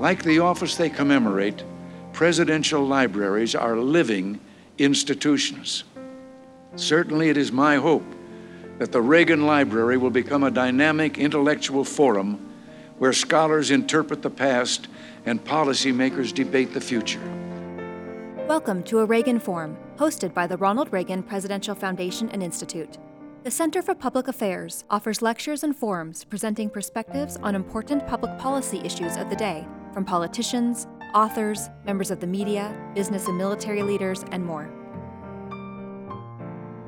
Like the office they commemorate, presidential libraries are living institutions. Certainly, it is my hope that the Reagan Library will become a dynamic intellectual forum where scholars interpret the past and policymakers debate the future. Welcome to a Reagan Forum, hosted by the Ronald Reagan Presidential Foundation and Institute. The Center for Public Affairs offers lectures and forums presenting perspectives on important public policy issues of the day from politicians, authors, members of the media, business and military leaders, and more.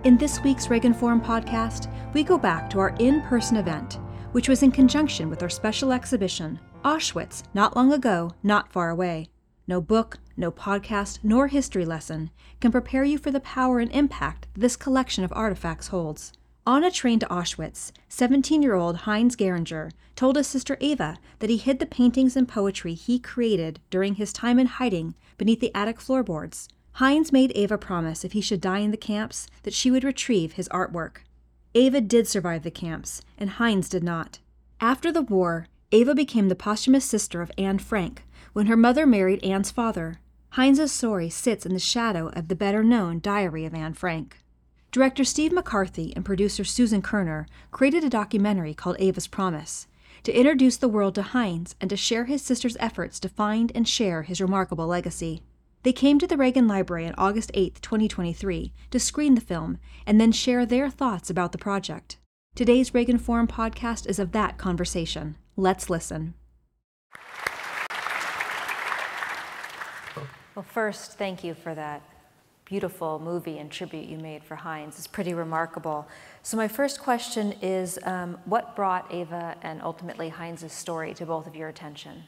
In this week's Reagan Forum podcast, we go back to our in person event, which was in conjunction with our special exhibition, Auschwitz, Not Long Ago, Not Far Away. No book, no podcast, nor history lesson can prepare you for the power and impact this collection of artifacts holds. On a train to Auschwitz, 17 year old Heinz Geiringer told his sister Eva that he hid the paintings and poetry he created during his time in hiding beneath the attic floorboards. Heinz made Eva promise if he should die in the camps that she would retrieve his artwork. Eva did survive the camps, and Heinz did not. After the war, Eva became the posthumous sister of Anne Frank when her mother married Anne's father. Heinz's story sits in the shadow of the better known Diary of Anne Frank. Director Steve McCarthy and producer Susan Kerner created a documentary called Eva's Promise to introduce the world to Heinz and to share his sister's efforts to find and share his remarkable legacy. They came to the Reagan Library on August 8, 2023, to screen the film and then share their thoughts about the project. Today's Reagan Forum podcast is of that conversation. Let's listen. Well, first, thank you for that beautiful movie and tribute you made for Heinz. It's pretty remarkable. So, my first question is um, what brought Eva and ultimately Heinz's story to both of your attention?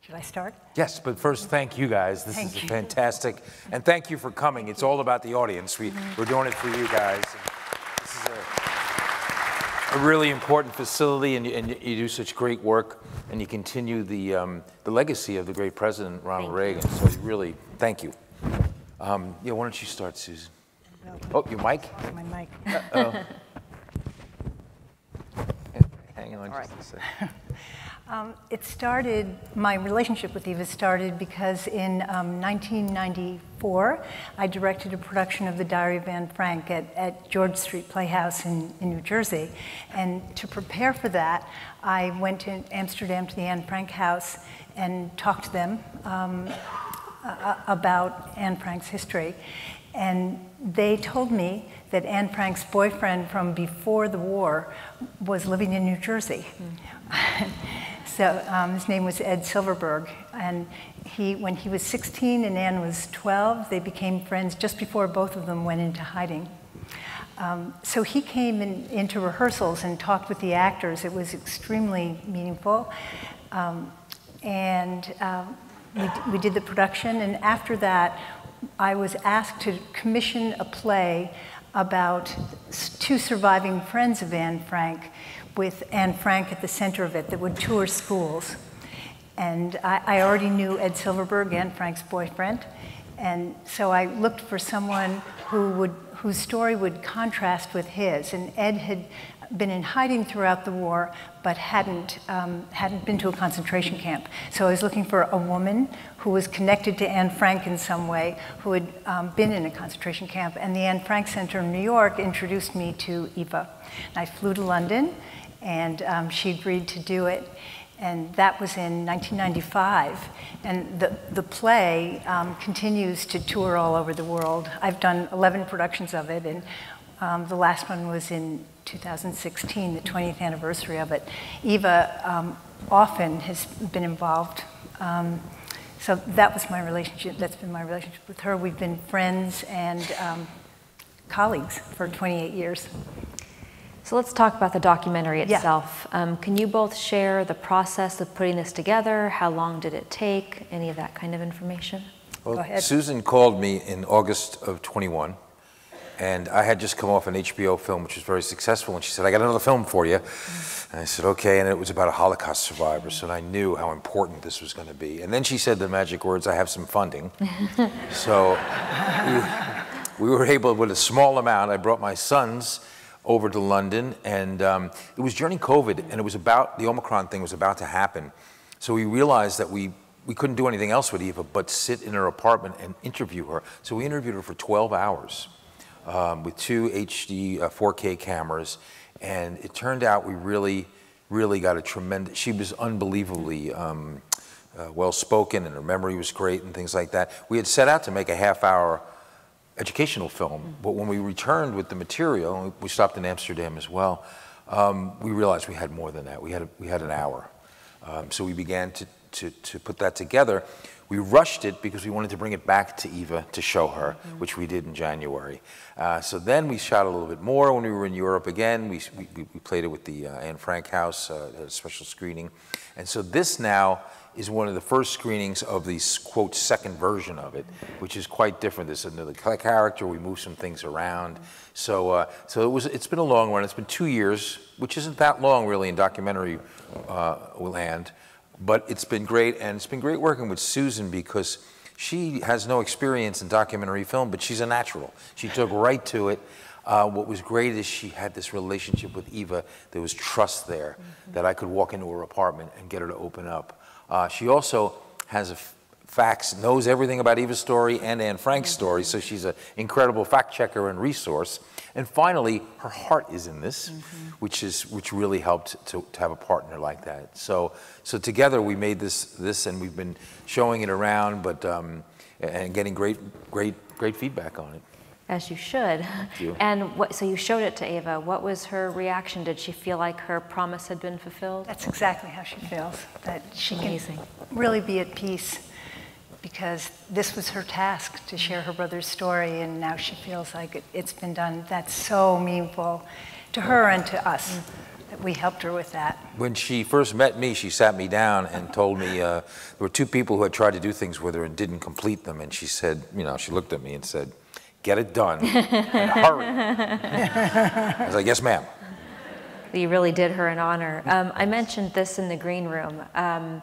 Should I start? Yes, but first, thank you guys. This thank is you. fantastic. And thank you for coming. It's all about the audience. We, mm-hmm. We're doing it for you guys. This is a, a really important facility, and you, and you, do such great work, and you continue the, um, the legacy of the great President Ronald thank Reagan. You. So, really, thank you. Um, yeah, why don't you start, Susan? Oh, your mic? My mic. oh Hang on just a second. Um, it started, my relationship with Eva started because in um, 1994, I directed a production of The Diary of Anne Frank at, at George Street Playhouse in, in New Jersey. And to prepare for that, I went to Amsterdam to the Anne Frank house and talked to them um, about Anne Frank's history. And they told me that Anne Frank's boyfriend from before the war was living in New Jersey. Mm. So um, his name was Ed Silverberg, and he, when he was 16 and Anne was 12, they became friends just before both of them went into hiding. Um, so he came in, into rehearsals and talked with the actors. It was extremely meaningful, um, and uh, we, we did the production. And after that, I was asked to commission a play about two surviving friends of Anne Frank with Anne Frank at the center of it that would tour schools. And I, I already knew Ed Silverberg, Anne Frank's boyfriend. And so I looked for someone who would, whose story would contrast with his. And Ed had been in hiding throughout the war, but hadn't, um, hadn't been to a concentration camp. So I was looking for a woman who was connected to Anne Frank in some way, who had um, been in a concentration camp. And the Anne Frank Center in New York introduced me to Eva. And I flew to London and um, she agreed to do it. And that was in 1995. And the, the play um, continues to tour all over the world. I've done 11 productions of it, and um, the last one was in 2016, the 20th anniversary of it. Eva um, often has been involved. Um, so that was my relationship, that's been my relationship with her. We've been friends and um, colleagues for 28 years. So let's talk about the documentary itself. Yeah. Um, can you both share the process of putting this together? How long did it take? Any of that kind of information? Well, Susan called me in August of 21, and I had just come off an HBO film, which was very successful, and she said, I got another film for you. And I said, okay, and it was about a Holocaust survivor, so I knew how important this was going to be. And then she said the magic words, I have some funding. so we, we were able, with a small amount, I brought my sons over to London, and um, it was during COVID, and it was about the Omicron thing was about to happen, So we realized that we, we couldn't do anything else with Eva but sit in her apartment and interview her. So we interviewed her for 12 hours um, with two HD uh, 4K cameras. And it turned out we really, really got a tremendous, she was unbelievably um, uh, well spoken and her memory was great and things like that. We had set out to make a half hour educational film, but when we returned with the material, we stopped in Amsterdam as well, um, we realized we had more than that. We had, a, we had an hour. Um, so we began to, to, to put that together. We rushed it because we wanted to bring it back to Eva to show her, mm-hmm. which we did in January. Uh, so then we shot a little bit more when we were in Europe again. We, we, we played it with the uh, Anne Frank House, uh, a special screening. And so this now is one of the first screenings of the quote second version of it, which is quite different. There's another character. We move some things around. So, uh, so it was. It's been a long run. It's been two years, which isn't that long really in documentary uh, land, but it's been great, and it's been great working with Susan because she has no experience in documentary film, but she's a natural. She took right to it. Uh, what was great is she had this relationship with Eva. There was trust there mm-hmm. that I could walk into her apartment and get her to open up. Uh, she also has a facts, knows everything about Eva's story and Anne Frank's story, so she's an incredible fact checker and resource. And finally, her heart is in this, mm-hmm. which is which really helped to, to have a partner like that. So so together we made this this, and we've been showing it around, but um, and getting great great great feedback on it. As you should. You. And what, so you showed it to Eva. What was her reaction? Did she feel like her promise had been fulfilled? That's exactly how she feels. That she Amazing. can really be at peace because this was her task to share her brother's story, and now she feels like it, has been done. That's so meaningful to her and to us that we helped her with that. When she first met me, she sat me down and told me uh, there were two people who had tried to do things with her and didn't complete them, and she said, you know, she looked at me and said, get it done and hurry. I was like, yes, ma'am. You really did her an honor. Um, I mentioned this in the green room. Um,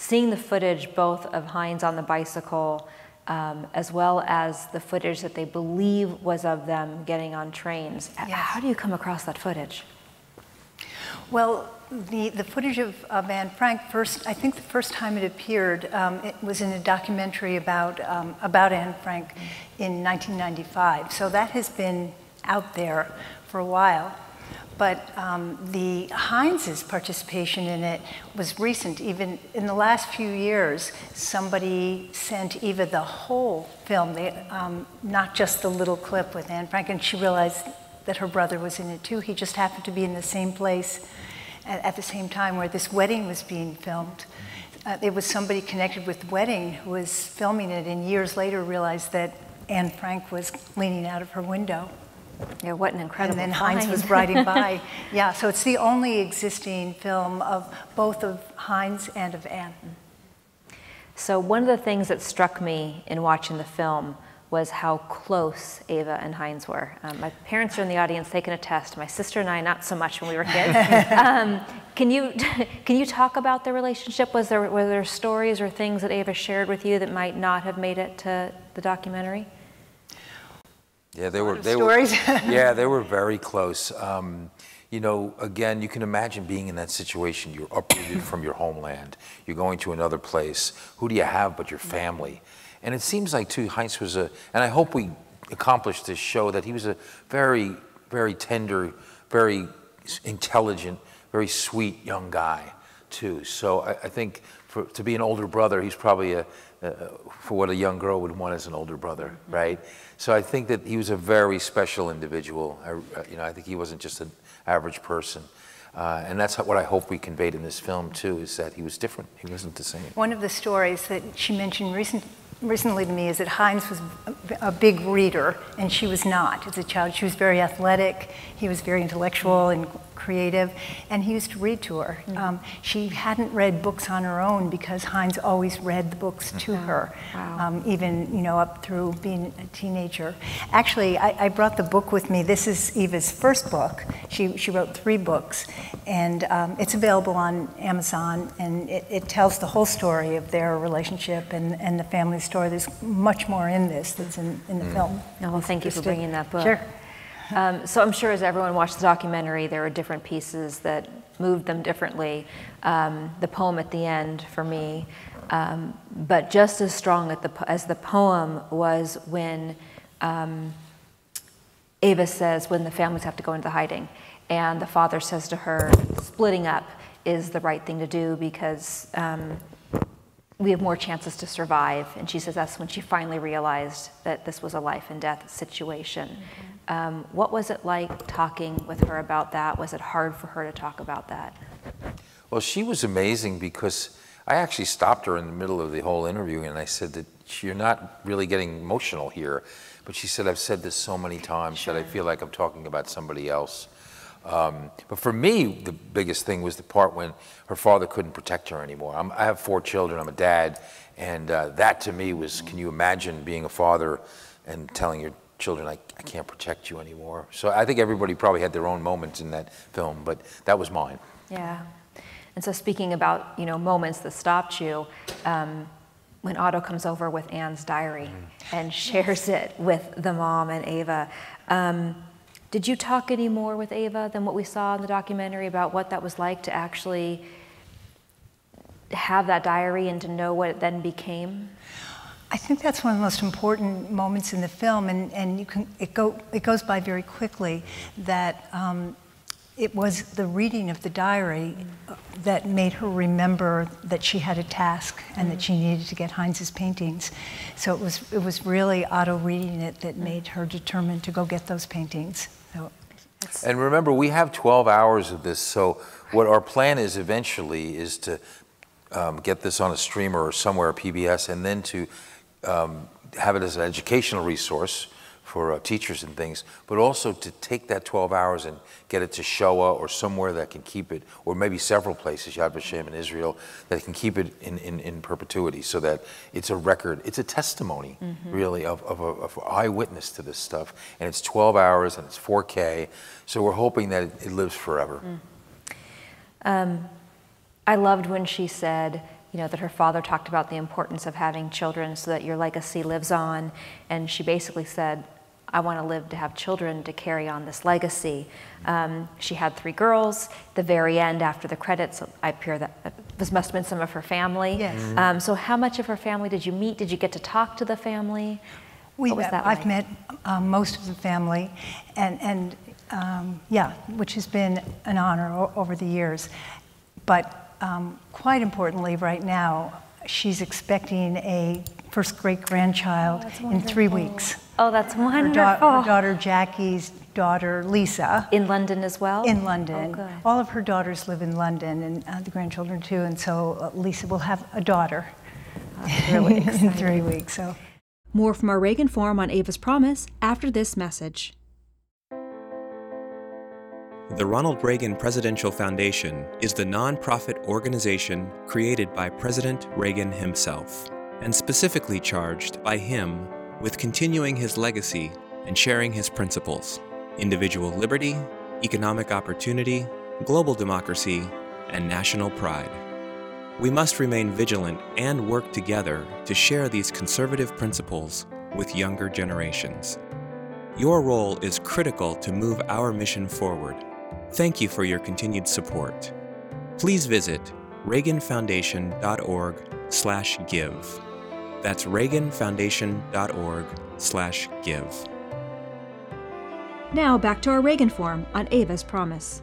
seeing the footage both of Heinz on the bicycle um, as well as the footage that they believe was of them getting on trains. Yes. How do you come across that footage? Well, the, the footage of, Anne Frank first, I think the first time it appeared, um, it was in a documentary about, um, about Anne Frank in 1995. So that has been out there for a while. But um, the Heinz's participation in it was recent. Even in the last few years, somebody sent Eva the whole film, they, um, not just the little clip with Anne Frank, and she realized that her brother was in it too. He just happened to be in the same place at, at the same time where this wedding was being filmed. Uh, it was somebody connected with the wedding who was filming it, and years later realized that Anne Frank was leaning out of her window. Yeah, what an incredible And then find. Heinz was riding by. yeah, so it's the only existing film of both of Heinz and of Anne. So one of the things that struck me in watching the film was how close Eva and Heinz were. Um, my parents are in the audience; they can attest. My sister and I, not so much when we were kids. um, can you can you talk about their relationship? Was there were there stories or things that Eva shared with you that might not have made it to the documentary? Yeah, they were. They stories. were. yeah, they were very close. Um, you know, again, you can imagine being in that situation. You're uprooted from your homeland. You're going to another place. Who do you have but your family? And it seems like, too, Heinz was a, and I hope we accomplished this show, that he was a very, very tender, very intelligent, very sweet young guy, too. So I, I think for, to be an older brother, he's probably a, for what a young girl would want as an older brother, mm-hmm. right? So I think that he was a very special individual. I, you know, I think he wasn't just an average person. Uh, and that's what I hope we conveyed in this film too, is that he was different. He wasn't the same. One of the stories that she mentioned recent, recently to me is that Heinz was a big reader and she was not as a child. She was very athletic, he was very intellectual and creative, and he used to read to her. Mm-hmm. Um, she hadn't read books on her own because Heinz always read the books to mm-hmm. her, wow. um, even you know up through being a teenager. Actually, I, I, brought the book with me. This is Eva's first book. She she wrote three books, and um, it's available on Amazon, and it, it, tells the whole story of their relationship and, and the family story. There's much more in this that's in, in the mm. film. Oh, well, thank you for bringing that book. Sure. Um, so I'm sure as everyone watched the documentary, there were different pieces that moved them differently. Um, the poem at the end for me, um, but just as strong the, as the poem was when um, Eva says, when the families have to go into hiding, and the father says to her, splitting up is the right thing to do because um, we have more chances to survive. And she says that's when she finally realized that this was a life and death situation. Mm-hmm. Um, what was it like talking with her about that? Was it hard for her to talk about that? Well, she was amazing because I actually stopped her in the middle of the whole interview and I said that you're not really getting emotional here. But she said, I've said this so many times sure. that I feel like I'm talking about somebody else. Um, but for me, the biggest thing was the part when her father couldn't protect her anymore. I'm, i have four children, I'm a dad, and uh, that to me was can you imagine being a father and telling your children, I, I can't protect you anymore? So I think everybody probably had their own moments in that film, but that was mine. Yeah. And so, speaking about you know moments that stopped you, um, when Otto comes over with Anne's diary mm. and shares it with the mom and Eva, um, did you talk any more with Eva than what we saw in the documentary about what that was like to actually have that diary and to know what it then became? I think that's one of the most important moments in the film, and, and you can, it, go, it goes by very quickly that um, it was the reading of the diary that made her remember that she had a task and that she needed to get Heinz's paintings. So it was, it was really Otto reading it that made her determined to go get those paintings. So and remember, we have 12 hours of this, so what our plan is eventually is to um, get this on a streamer or somewhere, PBS, and then to um, have it as an educational resource for uh, teachers and things, but also to take that 12 hours and get it to Shoah or somewhere that can keep it, or maybe several places, Yad Vashem in Israel, that can keep it in, in, in perpetuity so that it's a record, it's a testimony, mm-hmm. really, of, of, a, of eyewitness to this stuff. And it's 12 hours and it's 4K, so we're hoping that it, it lives forever. Mm. Um, I loved when she said, you know, that her father talked about the importance of having children so that your legacy lives on. And she basically said, I want to live to have children to carry on this legacy. Um, she had three girls. The very end, after the credits, I appear that this must have been some of her family. Yes. Mm-hmm. Um, so, how much of her family did you meet? Did you get to talk to the family? We, I've met um, most of the family, and and um, yeah, which has been an honor o- over the years. But um, quite importantly, right now, she's expecting a first great grandchild oh, in three weeks. Oh, that's wonderful. Her, da- her, daughter Jackie's daughter Lisa. In London as well? In London. Oh, All of her daughters live in London and uh, the grandchildren too. And so uh, Lisa will have a daughter really in three weeks. So. More from our Reagan Forum on Eva's Promise after this message. The Ronald Reagan Presidential Foundation is the nonprofit organization created by President Reagan himself and specifically charged by him with continuing his legacy and sharing his principles individual liberty, economic opportunity, global democracy, and national pride. We must remain vigilant and work together to share these conservative principles with younger generations. Your role is critical to move our mission forward. Thank you for your continued support. Please visit reaganfoundation.org/give. That's reaganfoundation.org/give. Now back to our Reagan Forum on Eva's Promise.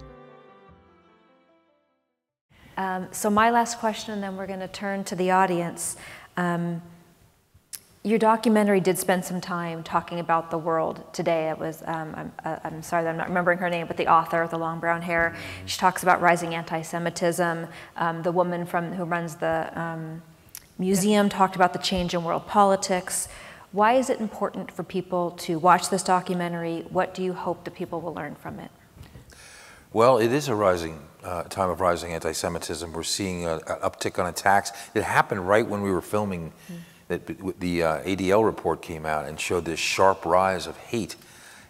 Um, so my last question, and then we're going to turn to the audience. Um, your documentary did spend some time talking about the world today. It was, um, I'm, uh, I'm, sorry that I'm not remembering her name, but the author with the long brown hair. She talks about rising anti-Semitism. Um, the woman from who runs the um, museum talked about the change in world politics. Why is it important for people to watch this documentary? What do you hope that people will learn from it? Well, it is a rising uh, time of rising anti-Semitism. We're seeing an uptick on attacks. It happened right when we were filming. Mm. That the uh, ADL report came out and showed this sharp rise of hate,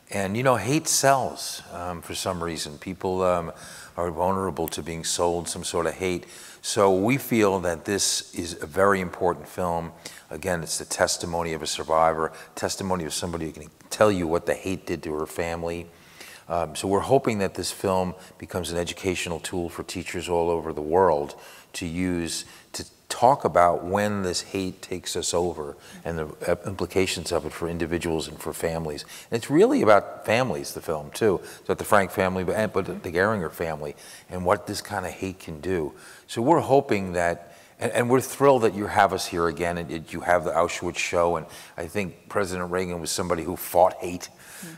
and you know, hate sells um, for some reason. People um, are vulnerable to being sold some sort of hate. So we feel that this is a very important film. Again, it's the testimony of a survivor, testimony of somebody who can tell you what the hate did to her family. Um, so we're hoping that this film becomes an educational tool for teachers all over the world to use to talk about when this hate takes us over and the uh, implications of it for individuals and for families. And it's really about families, the film, too. It's about the Frank family, but, but the Geiringer family and what this kind of hate can do. So we're hoping that and, and, we're thrilled that you have us here again and you have the Auschwitz show. And I think President Reagan was somebody who fought hate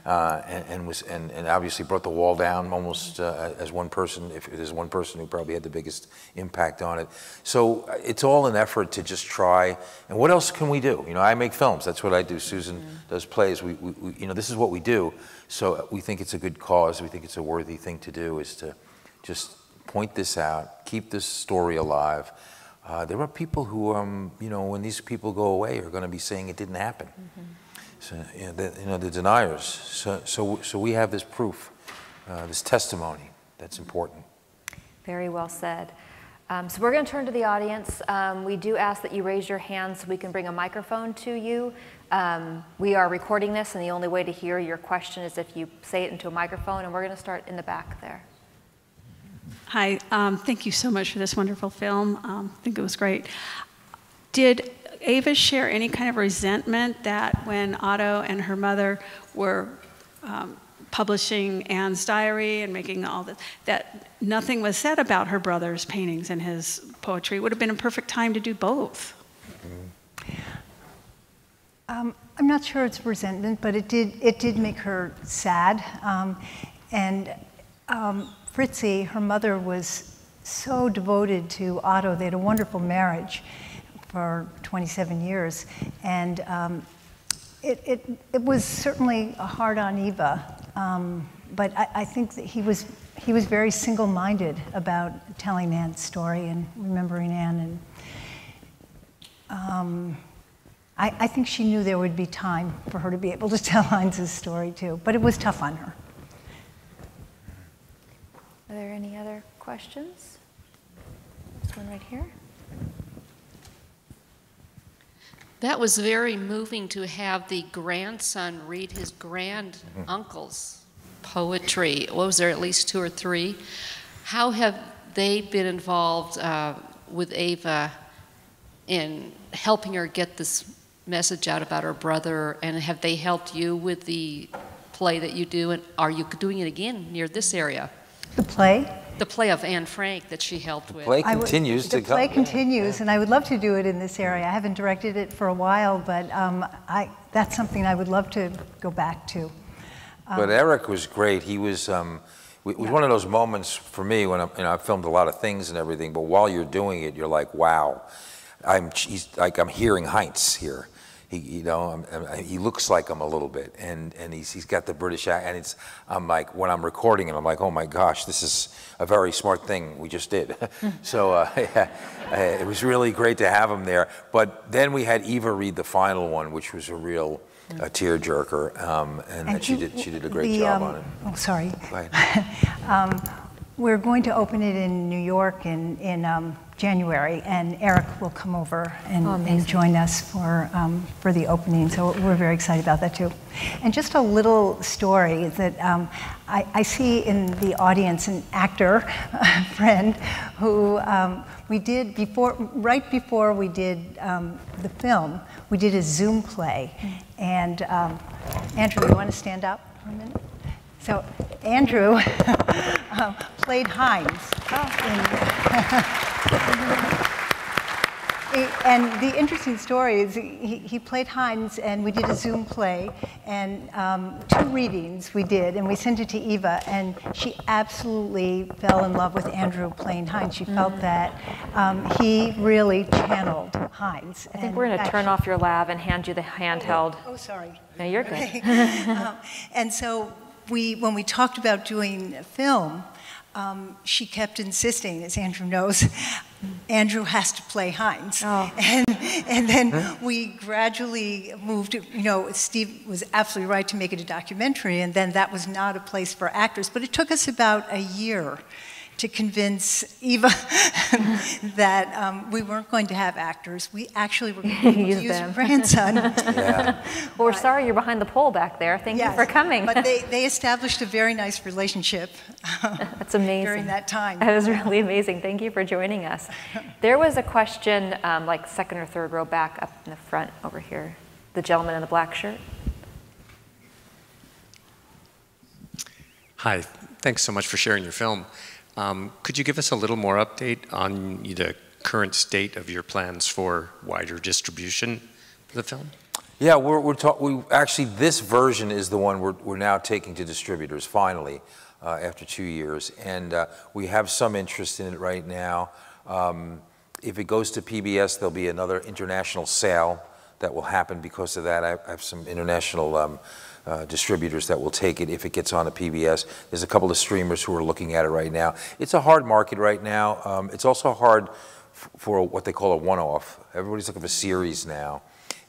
uh, and, and, was and, and, obviously brought the wall down almost uh, as one person. If there's one person who probably had the biggest impact on it, so uh, it's all an effort to just try. And what else can we do? You know, I make films. That's what I do. Susan mm-hmm. does plays. We, we, we, you know, this is what we do. So we think it's a good cause. We think it's a worthy thing to do. Is to just point this out, keep this story alive. Uh, there are people who, um, you know, when these people go away, are going to be saying it didn't happen. Mm-hmm. So, you know, the, you know, the deniers. So, so, so we have this proof, uh, this testimony that's important. Very well said. Um, so we're going to turn to the audience. Um, we do ask that you raise your hand so we can bring a microphone to you. Um, we are recording this, and the only way to hear your question is if you say it into a microphone. And we're going to start in the back there. Hi, um, thank you so much for this wonderful film. Um, I think it was great. Did Eva share any kind of resentment that when Otto and her mother were um, publishing Anne's diary and making all this, that nothing was said about her brother's paintings and his poetry? It would have been a perfect time to do both. Um, I'm not sure it's resentment, but it did, it did make her sad. Um, and um, Fritzi, her mother, was so devoted to Otto. They had a wonderful marriage for 27 years. And um, it, it, it, was certainly hard on Eva, um, but I, I, think that he was, he was very single minded about telling Anne's story and remembering Anne. And um, I, I, think she knew there would be time for her to be able to tell Heinz's story too, but it was tough on her. Are there any other questions? This one right here. That was very moving to have the grandson read his granduncle's poetry. What was there, at least two or three? How have they been involved uh, with Eva in helping her get this message out about her brother? And have they helped you with the play that you do? And are you doing it again near this area? The play? The play of Anne Frank that she helped with. The Play continues would, to the play continues, yeah. and I would love to do it in this area. I haven't directed it for a while, but um, I, that's something I would love to go back to. Um, but Eric was great. He was. Um, it was yeah. one of those moments for me when I'm, you know, I filmed a lot of things and everything, but while you're doing it, you're like, wow, I'm, he's, like, I'm hearing Heinz here he, you know, he looks like him a little bit, and, and he's, he's got the British accent. And it's, I'm like, when I'm recording it, I'm like, oh my gosh, this is a very smart thing we just did. so uh, yeah, it was really great to have him there. But then we had Eva read the final one, which was a real a tearjerker, um, and, and she did she did a great the, job um, on it. Oh, sorry. um, we're going to open it in New York in in um, January, and Eric will come over and, oh, and join us for, um, for the opening. So we're very excited about that too. And just a little story that um, I, I, see in the audience an actor friend who um, we did before, right before we did um, the film, we did a Zoom play. And um, Andrew, you want to stand up for a minute? So Andrew um, played Heinz. Oh. and the interesting story is he, he, played Heinz, and we did a Zoom play, and um, two readings we did, and we sent it to Eva, and she absolutely fell in love with Andrew playing Heinz. She felt mm. that um, he really channeled Heinz. I think we're going to turn off your lav and hand you the handheld. Oh, oh sorry. No, you're good. Okay. um, and so we, when we talked about doing film, um, she kept insisting, as Andrew knows, Andrew has to play Heinz. Oh. And, and then we gradually moved, you know, Steve was absolutely right to make it a documentary, and then that was not a place for actors. But it took us about a year to convince Eva that um, we weren't going to have actors. We actually were going to Use use her grandson. Yeah. Well, we're sorry you're behind the pole back there. Thank Yes, you for coming. But they, they established a very nice relationship That's amazing. during that time. That was really amazing. Thank you for joining us. There was a question, um, like second or third row back up in the front over here. The gentleman in the black shirt. Hi, thanks so much for sharing your film. Um, could you give us a little more update on the current state of your plans for wider distribution of the film? Yeah, we're, we're we, actually, this version is the one we're, we're now taking to distributors, finally, uh, after two years. And uh, we have some interest in it right now. Um, if it goes to PBS, there'll be another international sale that will happen because of that. I, I have some international um, uh, distributors that will take it if it gets on a PBS. There's a couple of streamers who are looking at it right now. It's a hard market right now. Um, it's also hard for what they call a one-off. Everybody's looking for a series now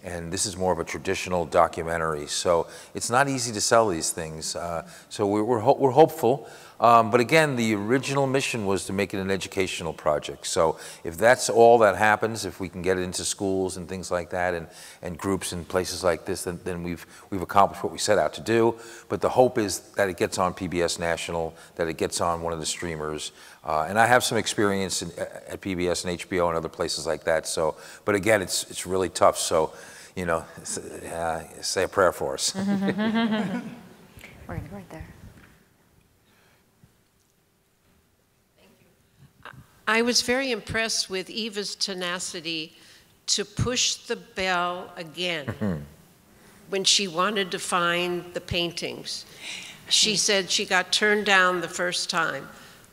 and this is more of a traditional documentary. So it's not easy to sell these things. Uh, so we're, we're, ho- we're hopeful. Um, but again, the original mission was to make it an educational project. So if that's all that happens, if we can get it into schools and things like that, and, and groups and places like this, then, then we've, we've accomplished what we set out to do. But the hope is that it gets on PBS National, that it gets on one of the streamers. Uh, and I have some experience in, at PBS and HBO and other places like that. So, but again, it's, it's really tough. So, you know, uh, say a prayer for us. We're going to go right there. I was very impressed with Eva's tenacity to push the bell again mm-hmm. when she wanted to find the paintings. She said she got turned down the first time.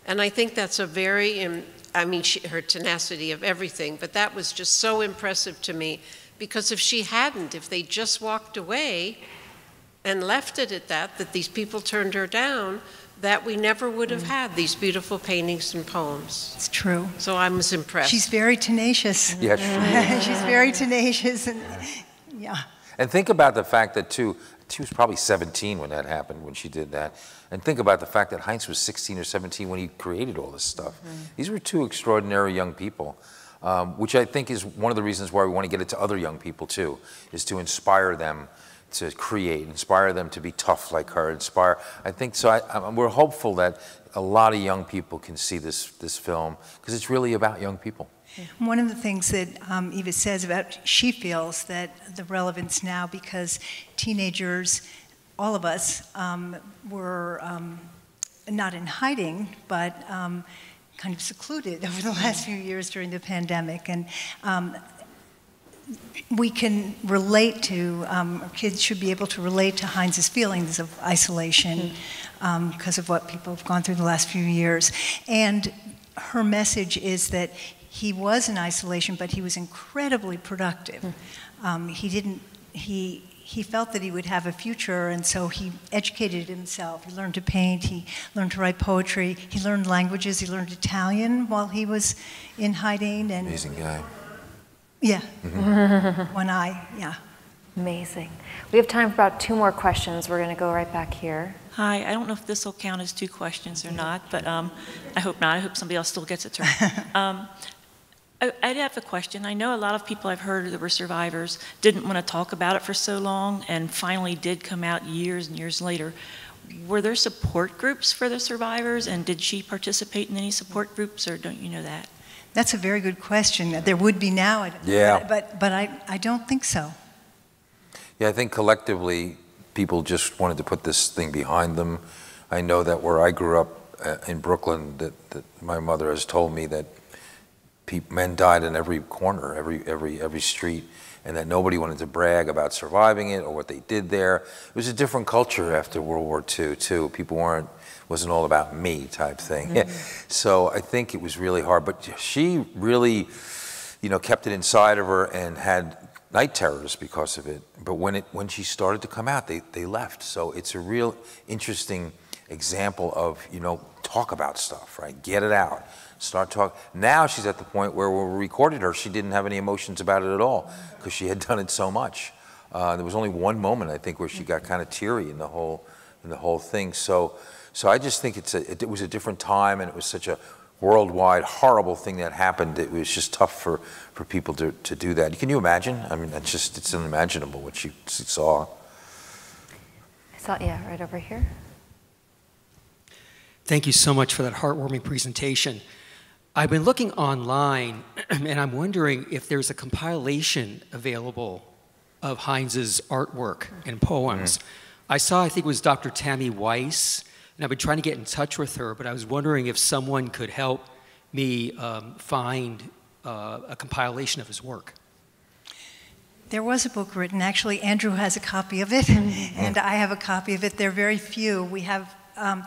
And I think that's a very, im- I mean, she, her tenacity of everything, but that was just so impressive to me because if she hadn't, if they just walked away and left it at that, that these people turned her down, that we never would have had these beautiful paintings and poems. It's true. So I was impressed. She's very tenacious. Yeah, sure. She's very tenacious, and yeah. And think about the fact that, too, she was probably 17 when that happened, when she did that. And think about the fact that Heinz was 16 or 17 when he created all this stuff. These were two extraordinary young people, um, which I think is one of the reasons why we want to get it to other young people, too, is to inspire them to create, inspire them to be tough like her, inspire. I think so. I, I, we're hopeful that a lot of young people can see this, this film because it's really about young people. One of the things that um, Eva says about she feels that the relevance now because teenagers, all of us, um, were um, not in hiding, but um, kind of secluded over the last few years during the pandemic, and um, we can relate to, um, our kids should be able to relate to Heinz's feelings of isolation because of what people have gone through the last few years. And her message is that he was in isolation, but he was incredibly productive. Um, he didn't, he, he felt that he would have a future, and so he educated himself. He learned to paint, he learned to write poetry, he learned languages, he learned Italian while he was in hiding. And Amazing guy. Yeah, one eye, yeah. Amazing. We have time for about two more questions. We're going to go right back here. Hi, I don't know if this will count as two questions or not, but um, I hope not. I hope somebody else still gets a turn. Um, I, I'd have a question. I know a lot of people I've heard that were survivors didn't want to talk about it for so long and finally did come out years and years later. Were there support groups for the survivors, and did she participate in any support groups, or don't you know that? That's a very good question. There would be now, Yeah. but, but I, I don't think so. Yeah, I think collectively, people just wanted to put this thing behind them. I know that where I grew up uh, in Brooklyn, that, that my mother has told me that men died in every corner, every, every, every street, and that nobody wanted to brag about surviving it or what they did there. It was a different culture after World War II, too. People weren't, wasn't all about me type thing. so I think it was really hard. But she really, you know, kept it inside of her and had night terrors because of it. But when it when she started to come out, they, they left. So it's a real interesting example of, you know, talk about stuff, right? Get it out. Start talk. Now she's at the point where when we recorded her, she didn't have any emotions about it at all because she had done it so much. Uh, there was only one moment I think where she got kind of teary in the whole in the whole thing. So So I just think it's a, it, it was a different time, and it was such a worldwide horrible thing that happened. It was just tough for, for people to, to do that. Can you imagine? I mean, that's just it's unimaginable what you saw. I saw, yeah, right over here. Thank you so much for that heartwarming presentation. I've been looking online, and I'm wondering if there's a compilation available of Heinz's artwork and poems. Mm. I saw, I think it was Dr. Tammy Weiss, and I've been trying to get in touch with her, but I was wondering if someone could help me um, find uh, a compilation of his work. There was a book written. Actually, Andrew has a copy of it, and I have a copy of it. There are very few. We have. Um,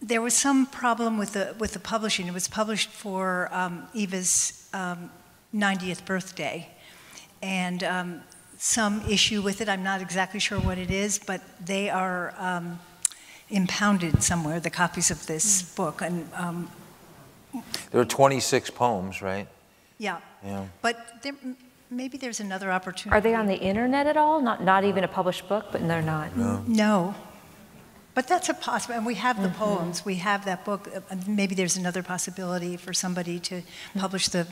there was some problem with the with the publishing. It was published for um, Eva's 90th um, birthday, and um, some issue with it. I'm not exactly sure what it is, but they are um, impounded somewhere. The copies of this mm. book, and um, there are 26 poems, right? Yeah. Yeah. But there, maybe there's another opportunity. Are they on the internet at all? Not not even a published book, but they're not. No. No. But that's a possible, and we have the mm-hmm. poems, we have that book. Uh, maybe there's another possibility for somebody to mm. publish the,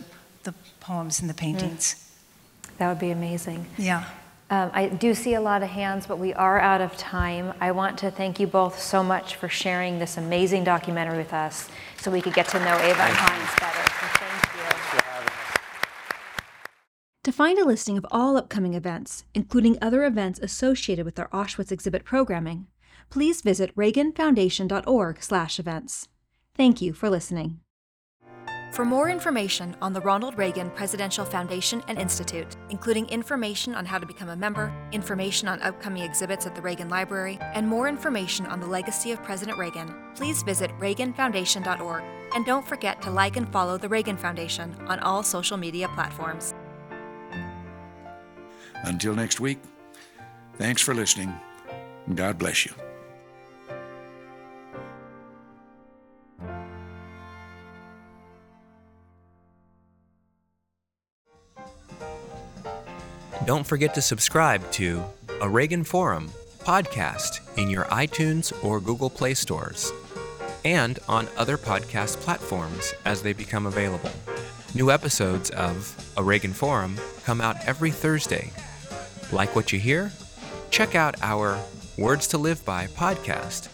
the poems and the paintings. Mm. That would be amazing. Yeah. Um, I do see a lot of hands, but we are out of time. I want to thank you both so much for sharing this amazing documentary with us so we could get to know Eva and Heinz better. So thank you. To find a listing of all upcoming events, including other events associated with our Auschwitz exhibit programming, please visit reaganfoundation.org/events. Thank you for listening. For more information on the Ronald Reagan Presidential Foundation and Institute, including information on how to become a member, information on upcoming exhibits at the Reagan Library, and more information on the legacy of President Reagan, please visit reaganfoundation.org. And don't forget to like and follow the Reagan Foundation on all social media platforms. Until next week, thanks for listening. God bless you. Don't forget to subscribe to A Reagan Forum podcast in your iTunes or Google Play stores and on other podcast platforms as they become available. New episodes of A Reagan Forum come out every Thursday. Like what you hear? Check out our Words to Live By podcast,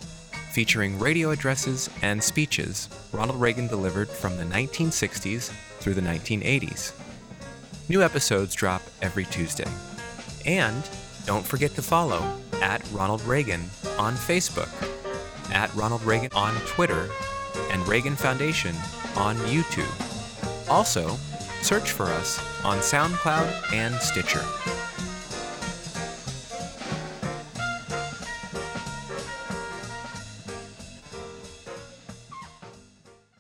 featuring radio addresses and speeches Ronald Reagan delivered from the 1960s through the 1980s. New episodes drop every Tuesday. And don't forget to follow at Ronald Reagan on Facebook, at Ronald Reagan on Twitter, and Reagan Foundation on YouTube. Also, search for us on SoundCloud and Stitcher.